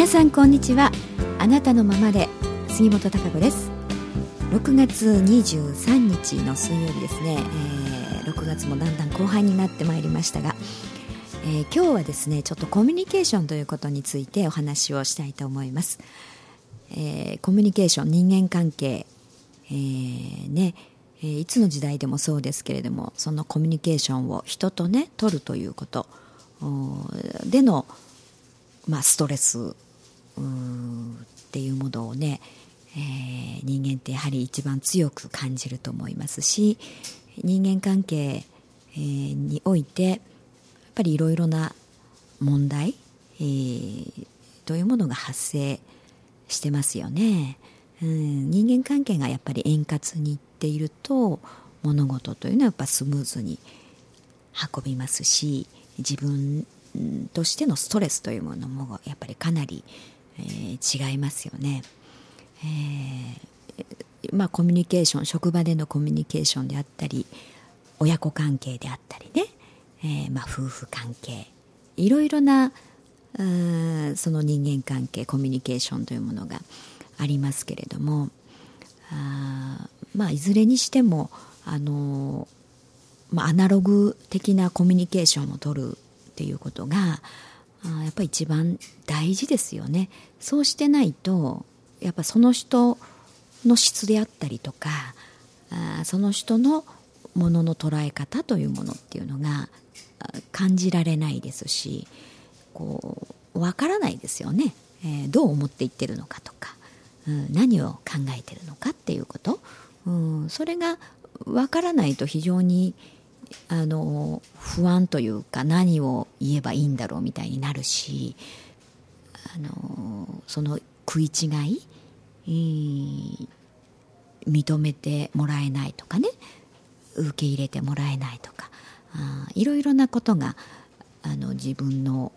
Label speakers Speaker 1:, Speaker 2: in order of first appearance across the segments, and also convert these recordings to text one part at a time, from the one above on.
Speaker 1: 皆さんこんにちは。あなたのままで。杉本孝子です。6月23日の水曜日ですね、えー、6月もだんだん後半になってまいりましたが、えー、今日はですねちょっとコミュニケーションということについてお話をしたいと思います、えー、コミュニケーション人間関係、えー、ね。いつの時代でもそうですけれどもそのコミュニケーションを人とね取るということ。でのまあ、ストレス。っていうものをね、えー、人間ってやはり一番強く感じると思いますし人間関係、えー、においてやっぱりいろいろな問題、えー、というものが発生してますよね、うん、人間関係がやっぱり円滑にいっていると物事というのはやっぱスムーズに運びますし自分としてのストレスというものもやっぱりかなり、えー、違いますよね。えー、まあ、コミュニケーション職場でのコミュニケーションであったり親子関係であったりね、えー、まあ、夫婦関係いろいろなその人間関係コミュニケーションというものがありますけれどもあ、まあ、いずれにしてもあの、まあ、アナログ的なコミュニケーションをとるっていうことがやっぱり一番大事ですよね。そうしてないとやっぱその人の質であったりとかあその人のものの捉え方というものっていうのが感じられないですしこう分からないですよね、えー、どう思っていってるのかとか、うん、何を考えてるのかっていうこと、うん、それが分からないと非常にあの不安というか何を言えばいいんだろうみたいになるしあのその食い違い、えー、認めてもらえないとかね受け入れてもらえないとかあいろいろなことがあの自分の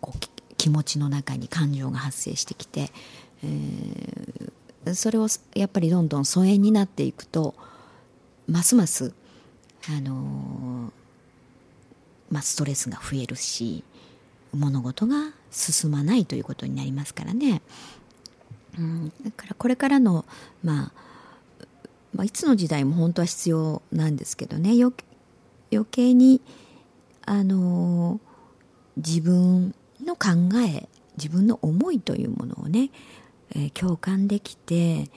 Speaker 1: こう気持ちの中に感情が発生してきて、えー、それをやっぱりどんどん疎遠になっていくとますますあのまあ、ストレスが増えるし物事が進まないということになりますからね、うん、だからこれからの、まあ、まあ、いつの時代も本当は必要なんですけどね。余計にあの自分の考え自分の思いというものをね、えー、共感できて、え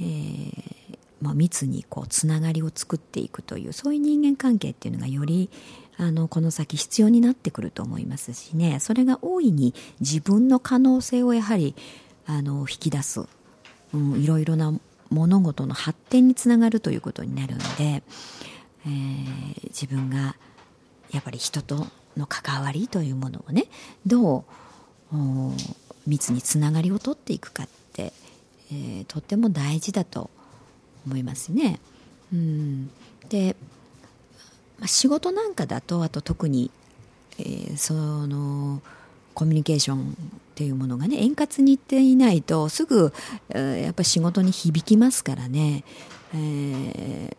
Speaker 1: ー、まあ、密にこうつながりを作っていくというそういう人間関係っていうのがよりあのこの先必要になってくると思いますしね。それが大いに自分の可能性をやはりあの引き出す、うん、いろいろな物事の発展につながるということになるので、えー、自分がやっぱり人との関わりというものをねどう密につながりを取っていくかって、えー、とっても大事だと思いますね。うん、で、まあ、仕事なんかだとあと特に、えー、そのコミュニケーションっていうものがね円滑にいっていないとすぐ、えー、やっぱ仕事に響きますからね、えー、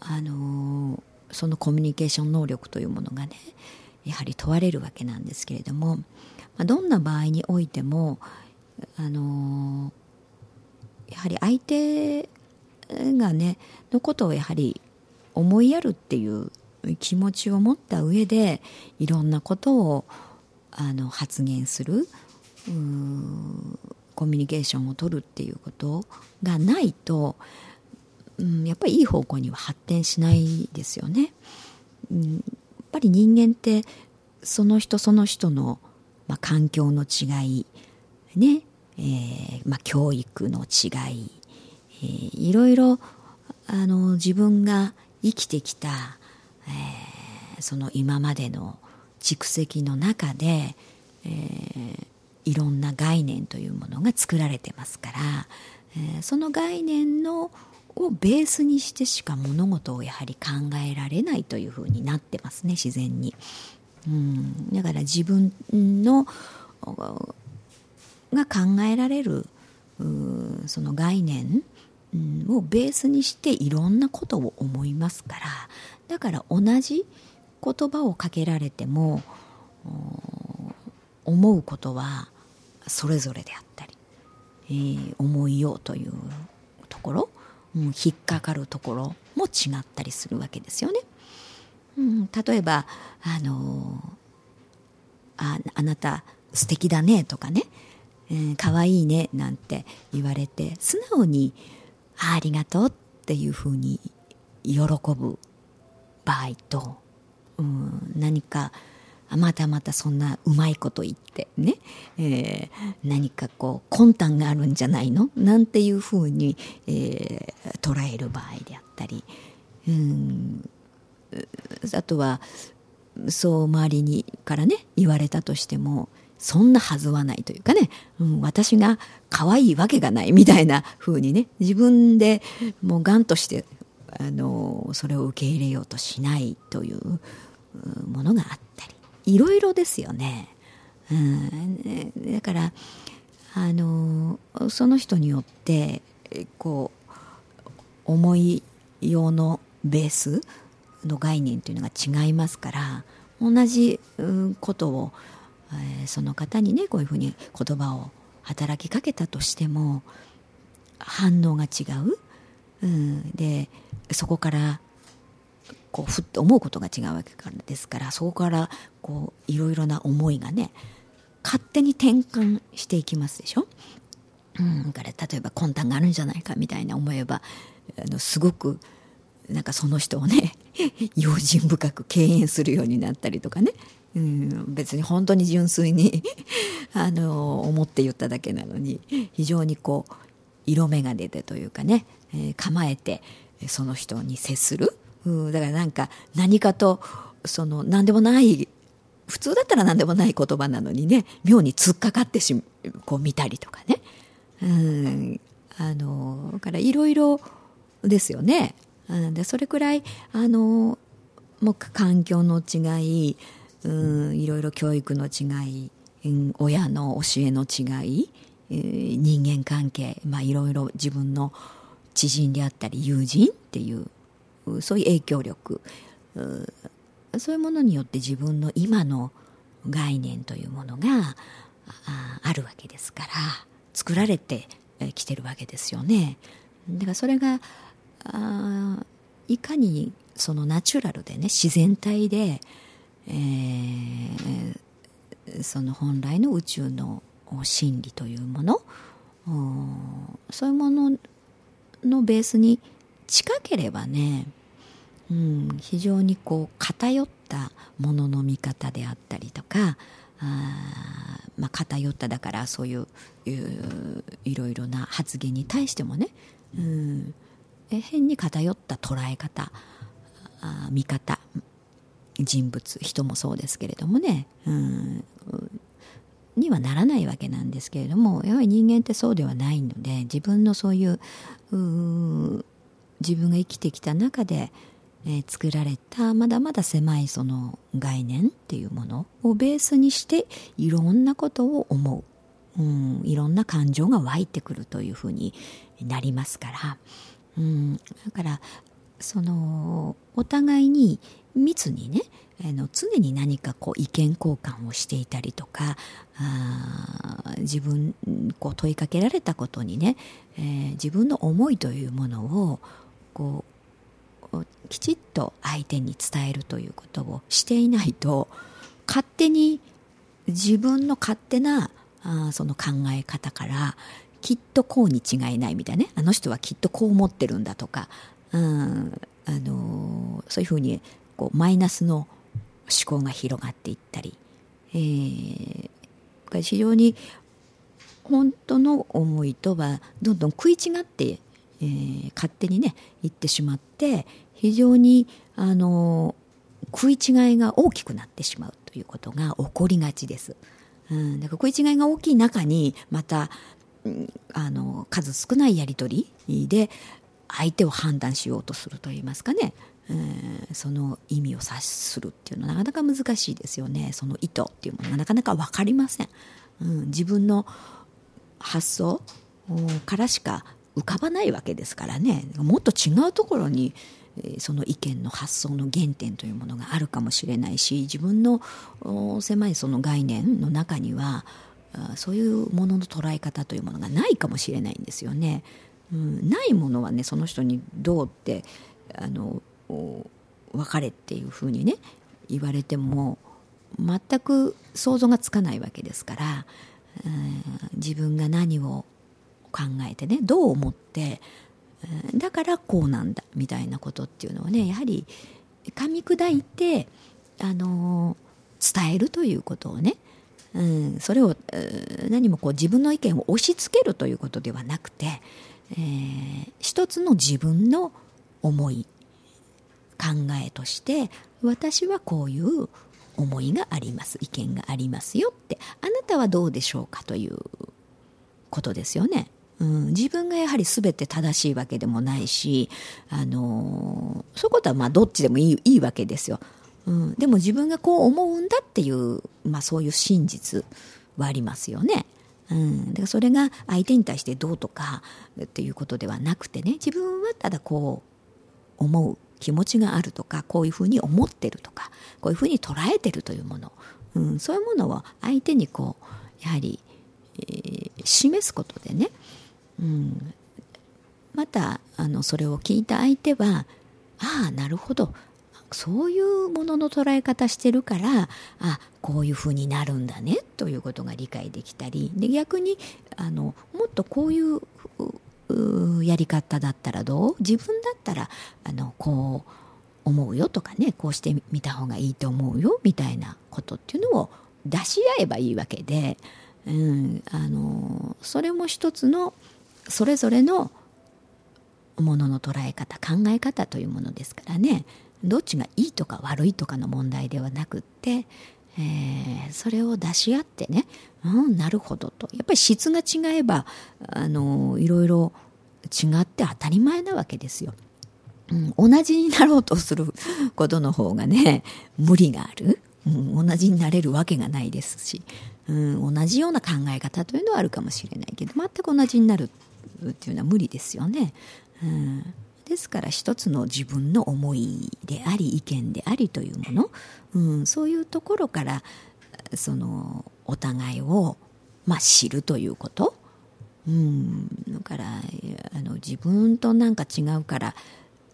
Speaker 1: あの、そのコミュニケーション能力というものがねやはり問われるわけなんですけれども、まあ、どんな場合においてもあのやはり相手がねのことをやはり思いやるっていう気持ちを持った上でいろんなことをあの発言するコミュニケーションを取るっていうことがないと、うん、やっぱりいい方向には発展しないですよね。うん、やっぱり人間ってその人その人の、まあ、環境の違いね、えーまあ、教育の違いえー、いろいろあの自分が生きてきた、えー、その今までの蓄積の中で、えー、いろんな概念というものが作られてますから、えー、その概念のをベースにしてしか物事をやはり考えられないというふうになってますね自然に。うん、だから自分のが考えられるその概念をベースにしていろんなことを思いますからだから同じ言葉をかけられても思うことはそれぞれであったり、えー、思いようというところ、うん、引っかかるところも違ったりするわけですよね。うん、例えばあのああなた素敵だねとかね、えー、かわいいねなんて言われて素直にありがとうっていうふうに喜ぶ場合と、うん、何かまたまたそんなうまいこと言ってね、えー、何かこう魂胆があるんじゃないの？なんていうふうに、えー、捉える場合であったり、うん、あとはそう周りにからね言われたとしてもそんなはずはないというかね、うん、私が可愛いわけがないみたいな風にね。自分でもうがんとしてあのそれを受け入れようとしないというものがあったり。いろいろですよね。うん、だからあのその人によってこう思い用のベースの概念というのが違いますから同じことをえー、その方にねこういうふうに言葉を働きかけたとしても反応が違う、うん、でそこからこうふっと思うことが違うわけですからそこからこういろいろな思いがね勝手に転換していきますでしょ。うん、から例えば魂胆があるんじゃないかみたいな思えばあのすごくなんかその人をね 用心深く敬遠するようになったりとかね。うん、別に本当に純粋に あの思って言っただけなのに非常にこう色眼鏡でというかね、えー、構えてその人に接する、うん、だからなんか何かとその何でもない普通だったら何でもない言葉なのにね妙に突っかかってしこう見たりとかね、うん、あのだからいろいろですよね、うん、でそれくらいあのもう環境の違いうんいろいろ教育の違い、うん、親の教えの違い、えー、人間関係、まあ、いろいろ自分の知人であったり友人っていうそういう影響力そういうものによって自分の今の概念というものがああるわけですから作られてきてるわけですよね。だからそれがあいかにそのナチュラルでね自然体で、えー、その本来の宇宙の真理というものそういうもののベースに近ければね、うん、非常にこう偏ったものの見方であったりとかあ、まあ、偏っただからそういういろいろな発言に対してもね、うん、変に偏った捉え方あ見方人物人もそうですけれどもね、うん、にはならないわけなんですけれどもやはり人間ってそうではないので自分のそういう自分が生きてきた中で、えー、作られたまだまだ狭いその概念っていうものをベースにしていろんなことを思う、うん、いろんな感情が湧いてくるというふうになりますから、うん、だからそのお互いに密にねあの常に何かこう意見交換をしていたりとかあ自分こう問いかけられたことにね、えー、自分の思いというものをこうきちっと相手に伝えるということをしていないと勝手に自分の勝手なあその考え方からきっとこうに違いないみたいなねあの人はきっとこう思ってるんだとか、うん、あのそういうふうにこうマイナスの思考が広がっていったり、えー、非常に本当の思いとはどんどん食い違って、えー、勝手にね言ってしまって非常にあの食い違いが大きくなってしまうということが起こりがちです。うん、だから食い違いが大きい中にまた、うん、あの数少ないやり取りで相手を判断しようとするといいますかね、えー、その意味を察するっていうのはなかなか難しいですよね。その意図っていうものがなかなか分かりません、うん、自分の発想からしか浮かばないわけですからね。もっと違うところにその意見の発想の原点というものがあるかもしれないし自分の狭いその概念の中にはそういうものの捉え方というものがないかもしれないんですよね。うん、ないものはねその人にどうってあの別れっていうふうにね言われても全く想像がつかないわけですから、うん、自分が何を考えてねどう思って、だからこうなんだみたいなことっていうのはねやはり噛み砕いて、あの伝えるということをね、うん、それを何もこう自分の意見を押し付けるということではなくて、えー、一つの自分の思い考えとして私はこういう思いがあります意見がありますよってあなたはどうでしょうかということですよね。うん、自分がやはり全て正しいわけでもないし、あのそういうことはまあどっちでもいいいいわけですよ。うん、でも自分がこう思うんだっていう、まあ、そういう真実はありますよね。うん、だからそれが相手に対してどうとかっていうことではなくてね自分はただこう思う気持ちがあるとかこういうふうに思ってるとかこういうふうに捉えてるというもの、うん、そういうものを相手にこうやはり、えー、示すことでね、うん、またあのそれを聞いた相手はああなるほど。そういうものの捉え方してるからあこういうふうになるんだねということが理解できたり。で逆にあのもっとこういうやり方だったらどう？自分だったらあのこう思うよとかねこうしてみた方がいいと思うよみたいなことっていうのを出し合えばいいわけで、うん、あのそれも一つのそれぞれのものの捉え方考え方というものですからねどっちがいいとか悪いとかの問題ではなくって、えー、それを出し合ってね、うん、なるほどと。やっぱり質が違えば、あの、いろいろ違って当たり前なわけですよ。うん、同じになろうとすることの方がね、無理がある。うん、同じになれるわけがないですし、うん、同じような考え方というのはあるかもしれないけど、全く同じになるっていうのは無理ですよね。うんですから一つの自分の思いであり意見でありというもの、うん、そういうところからそのお互いを、まあ、知るということ、うん、だからあの自分となんか違うから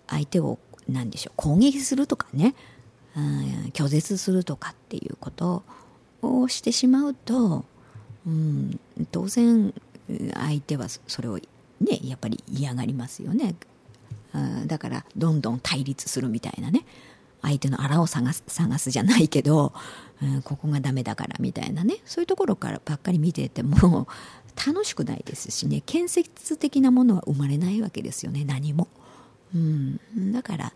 Speaker 1: 相手を何でしょう攻撃するとかね、うん、拒絶するとかっていうこと。をしてしまうと、うん、当然相手はそれをねやっぱり嫌がりますよね。だからどんどん対立するみたいなね。相手のあらを探す探すじゃないけど、うん、ここがダメだからみたいなね。そういうところからばっかり見てても楽しくないですしね。建設的なものは生まれないわけですよね。何も、うん、だから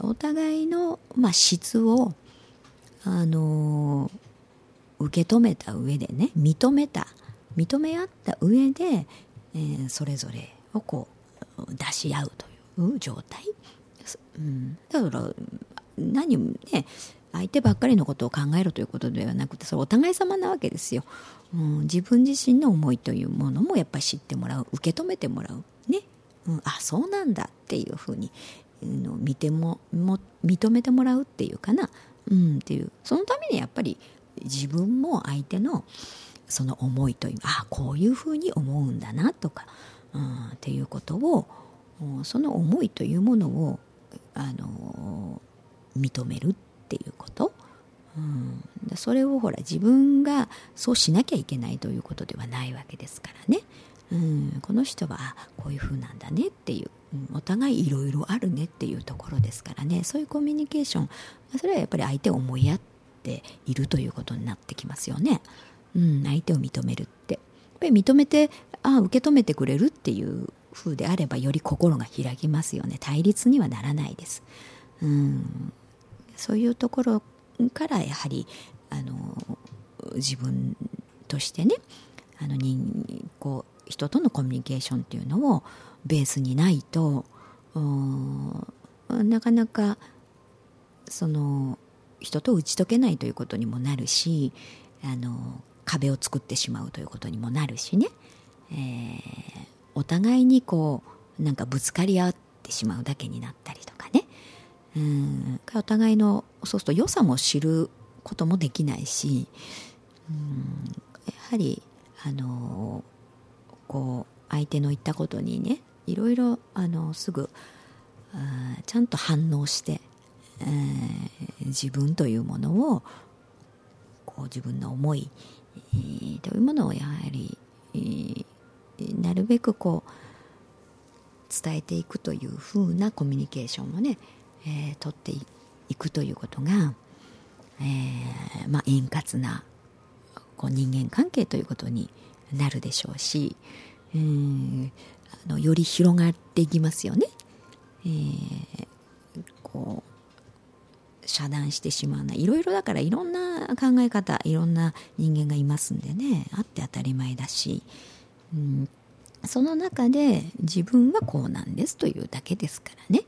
Speaker 1: お互いの、まあ、質をあのー、受け止めた上でね認めた認め合った上で、えー、それぞれをこう出し合うという。状態、うん、だから何もね相手ばっかりのことを考えるということではなくてそれお互い様なわけですよ、うん、自分自身の思いというものもやっぱり知ってもらう。受け止めてもらう。ね、うん、あそうなんだっていうふうに、うん、見てもも認めてもらうっていうかな、うん、っていう。そのためにやっぱり自分も相手のその思いというあこういうふうに思うんだなとか、うん、っていうことをその思いというものをあの認めるっていうこと、うん、それをほら自分がそうしなきゃいけないということではないわけですからね、うん、この人はこういうふうなんだねっていう、うん、お互いいろいろあるねっていうところですからね。そういうコミュニケーション。それはやっぱり相手を思いやっているということになってきますよね、うん、相手を認めるって。やっぱり認めてああ受け止めてくれるっていう風であればより心が開きますよね。対立にはならないです、うん、そういうところからやはりあの自分としてねあの人こう人とのコミュニケーションっていうのをベースにないとなかなかその人と打ち解けないということにもなるしあの壁を作ってしまうということにもなるしね、えー、お互いにこうなんかぶつかり合ってしまうだけになったりとかね。うん。お互いのそうすると良さも知ることもできないしうん。やはりあのこう相手の言ったことにねいろいろあのすぐちゃんと反応して、えー、自分というものをこう自分の思い、えー、というものをやはり、えー、なるべくこう伝えていくというふうなコミュニケーションをね、えー、取っていくということが、えーまあ、円滑なこう人間関係ということになるでしょうし、えー、あのより広がっていきますよね。えー、こう遮断してしまうないろいろだからいろんな考え方いろんな人間がいますんでねあって当たり前だし、その中で自分はこうなんですというだけですからね、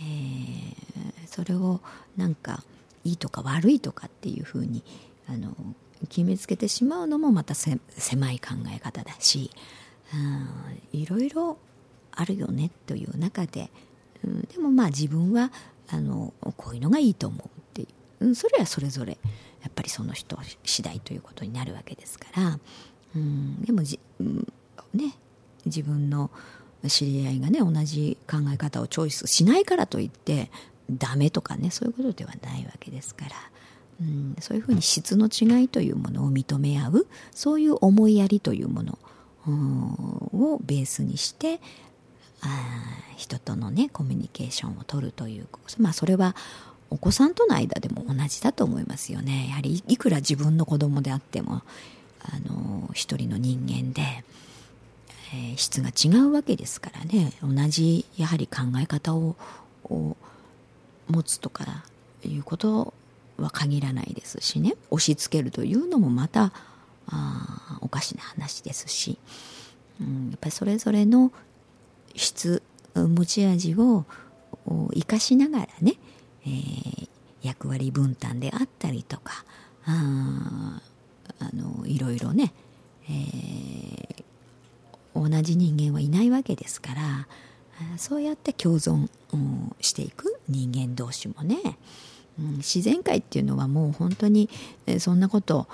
Speaker 1: えー、それをなんかいいとか悪いとかっていうふうにあの決めつけてしまうのもまた狭い考え方だし、うん、いろいろあるよねという中で、うん、でもまあ自分はあのこういうのがいいと思うっていう、うん、それはそれぞれやっぱりその人次第ということになるわけですから、うん、でもじ、ね。自分の知り合いがね同じ考え方をチョイスしないからといってダメとかねそういうことではないわけですから、うん、そういうふうに質の違いというものを認め合うそういう思いやりというものをベースにしてあ人とのねコミュニケーションを取るというまあそれはお子さんとの間でも同じだと思いますよね。やはりいくら自分の子供であってもあの一人の人間で、えー、質が違うわけですからね。同じやはり考え方をを持つとかいうことは限らないですしね。押し付けるというのもまたあおかしな話ですし、うん、やっぱりそれぞれの質持ち味を生かしながらね、えー、役割分担であったりとかああのいろいろね、えー、同じ人間はいないわけですからそうやって共存していく人間同士もね、うん、自然界っていうのはもう本当にそんなこと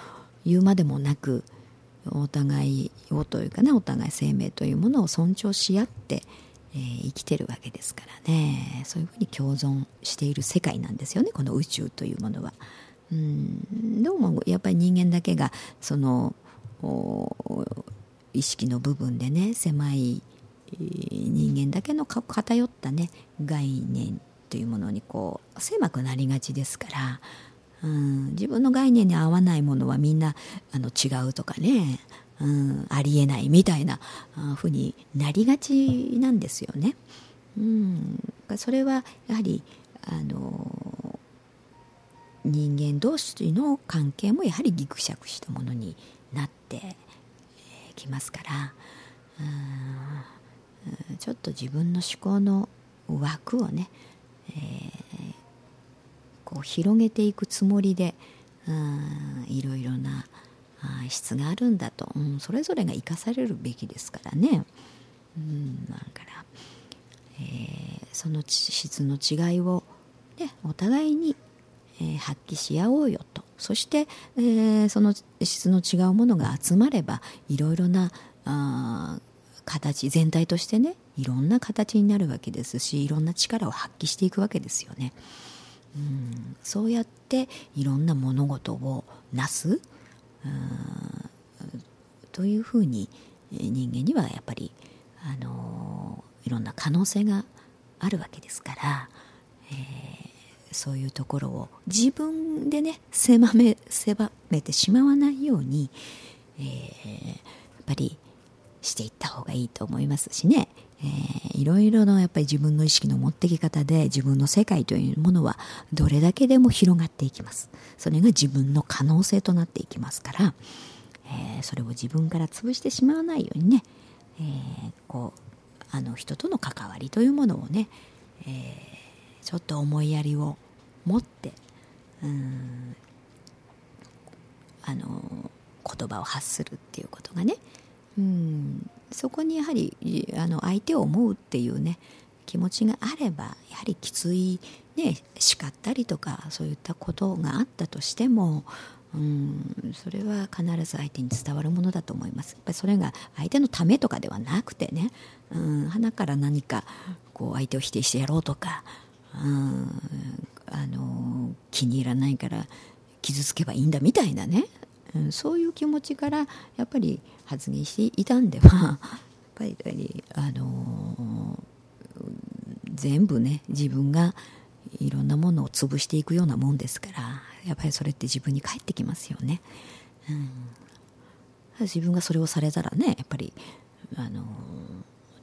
Speaker 1: 言うまでもなくお互いをというかねお互い生命というものを尊重し合って、えー、生きてるわけですからねそういうふうに共存している世界なんですよねこの宇宙というものは。うん。どうもやっぱり人間だけがその意識の部分でね狭い人間だけの偏ったね概念というものにこう狭くなりがちですからうん、自分の概念に合わないものはみんなあの違うとかね、うん、ありえないみたいなふうになりがちなんですよね。うん、それはやはりあの人間同士の関係もやはりぎくしゃくしたものになってきますから、ちょっと自分の思考の枠をね、えーこう広げていくつもりでいろいろな質があるんだと、うん、それぞれが生かされるべきですからね。うん、だから、えー、その質の違いを、ね、お互いに、え、発揮し合おうよとそして、えー、その質の違うものが集まればいろいろなあ形全体としてねいろんな形になるわけですしいろんな力を発揮していくわけですよね。うん、そうやっていろんな物事をなすというふうに人間にはやっぱり、あのいろんな可能性があるわけですから、え、そういうところを自分でね狭め狭めてしまわないように、えー、やっぱりしていった方がいいと思いますしね、えー、いろいろなやっぱり自分の意識の持ってき方で自分の世界というものはどれだけでも広がっていきます。それが自分の可能性となっていきますから、えー、それを自分から潰してしまわないようにね、えー、こうあの人との関わりというものをね、えー、ちょっと思いやりを持ってうんあの言葉を発するっていうことがね。うんそこにやはりあの相手を思うっていうね気持ちがあればやはりきつい、ね、叱ったりとかそういったことがあったとしてもうんそれは必ず相手に伝わるものだと思います。やっぱりそれが相手のためとかではなくてね、うん、鼻から何かこう相手を否定してやろうとか、うん、あの気に入らないから傷つけばいいんだみたいなね、うん、そういう気持ちからやっぱり発言していたんではやっぱりあの全部ね自分がいろんなものを潰していくようなもんですからやっぱりそれって自分に返ってきますよね、うん、自分がそれをされたらねやっぱりあの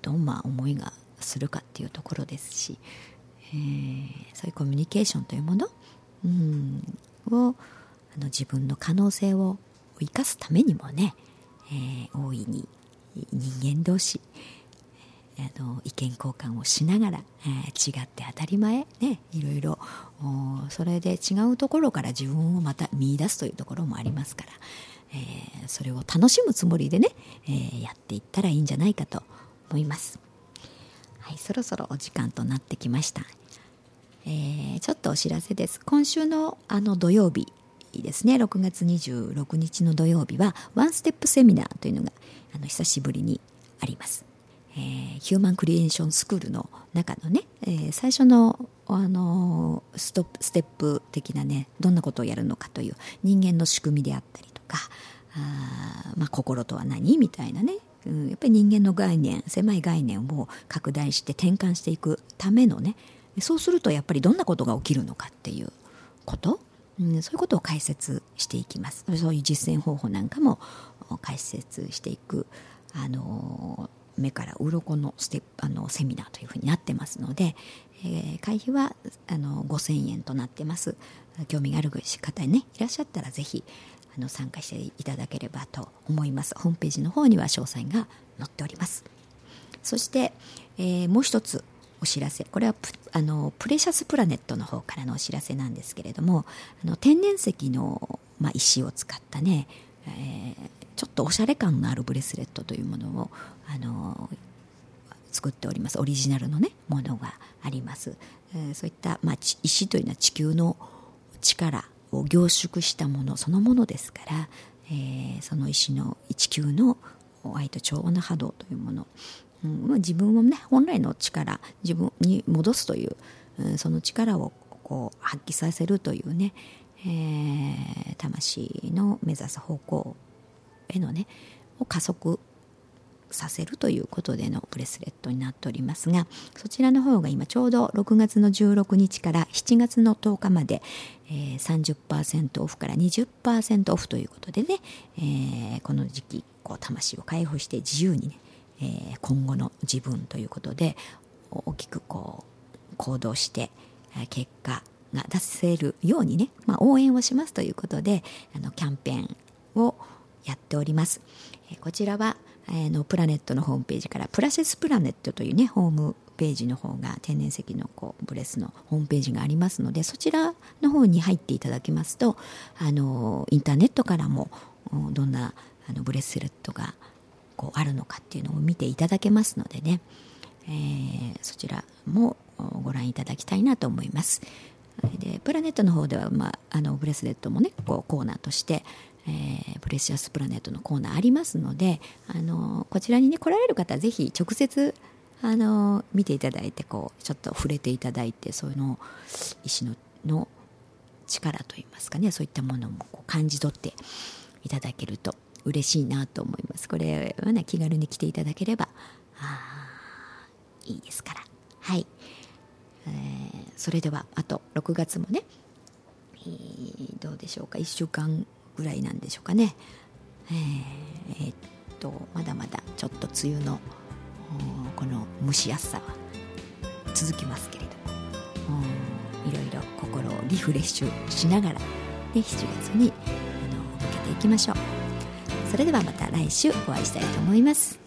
Speaker 1: どんな思いがするかっていうところですし、えー、そういうコミュニケーションというもの、うん、をあの自分の可能性を生かすためにもね、えー、大いに人間同士あの意見交換をしながら、えー、違って当たり前、ね、いろいろそれで違うところから自分をまた見出すというところもありますから、えー、それを楽しむつもりでね、えー、やっていったらいいんじゃないかと思います。はい、そろそろお時間となってきました。えー、ちょっとお知らせです。今週のあの土曜日ですね、6月26日の土曜日はワンステップセミナーというのがあの久しぶりにあります。えー、ヒューマンクリエーションスクールの中のね、えー、最初の、あの、ストップステップ的なねどんなことをやるのかという人間の仕組みであったりとかあ、まあ、心とは何？みたいなね、うん、やっぱり人間の概念狭い概念を拡大して転換していくためのねそうするとやっぱりどんなことが起きるのかっていうこと、うん、そういうことを解説していきます。そういう実践方法なんかも解説していくあの目から鱗のステップあのセミナーというふうになってますので、えー、会費はあの5000円となってます。興味がある方ねいらっしゃったらぜひあの参加していただければと思います。ホームページの方には詳細が載っております。そして、えー、もう一つお知らせ。これはあのプレシャスプラネットの方からのお知らせなんですけれどもあの天然石の、まあ、石を使ったね、えー、ちょっとおしゃれ感のあるブレスレットというものをあの作っております。オリジナルのねものがあります、えー、そういった、まあ、石というのは地球の力を凝縮したものそのものですから、えー、その石の地球の愛と調和の波動というもの、うんまあ、自分をね本来の力自分に戻すという、うん、その力をこう発揮させるというね、えー、魂の目指す方向へのねを加速させるということでのブレスレットになっておりますがそちらの方が今ちょうど6月の16日から7月の10日まで、えー、30%オフから20%オフということでね、えー、この時期こう魂を解放して自由にね、えー、今後の自分ということで大きくこう行動して結果が出せるようにね、まあ、応援をしますということであのキャンペーンをやっております。えこちらは、えのプラネットのホームページからプラセスプラネットというねホームページの方が天然石のこうブレスのホームページがありますのでそちらの方に入っていただきますとあのインターネットからもどんなあのブレスレットがこうあるのかっていうのを見ていただけますのでね、えー、そちらもご覧いただきたいなと思います。でプラネットの方では、まあ、あのブレスレットもねこうコーナーとして、えー、プレシアスプラネットのコーナーありますのであのこちらにね来られる方はぜひ直接あの見ていただいてこうちょっと触れていただいてそういうの石のの力といいますかねそういったものもこう感じ取っていただけると嬉しいなと思います。これはね気軽に来ていただければいいですから。はい、えー、それではあと6月もね、えー、どうでしょうか。1週間ぐらいなんでしょうかね。えー、えー、っとまだまだちょっと梅雨のこの蒸し暑さは続きますけれどもいろいろ心をリフレッシュしながら、ね、7月にあの向けていきましょう。それではまた来週お会いしたいと思います。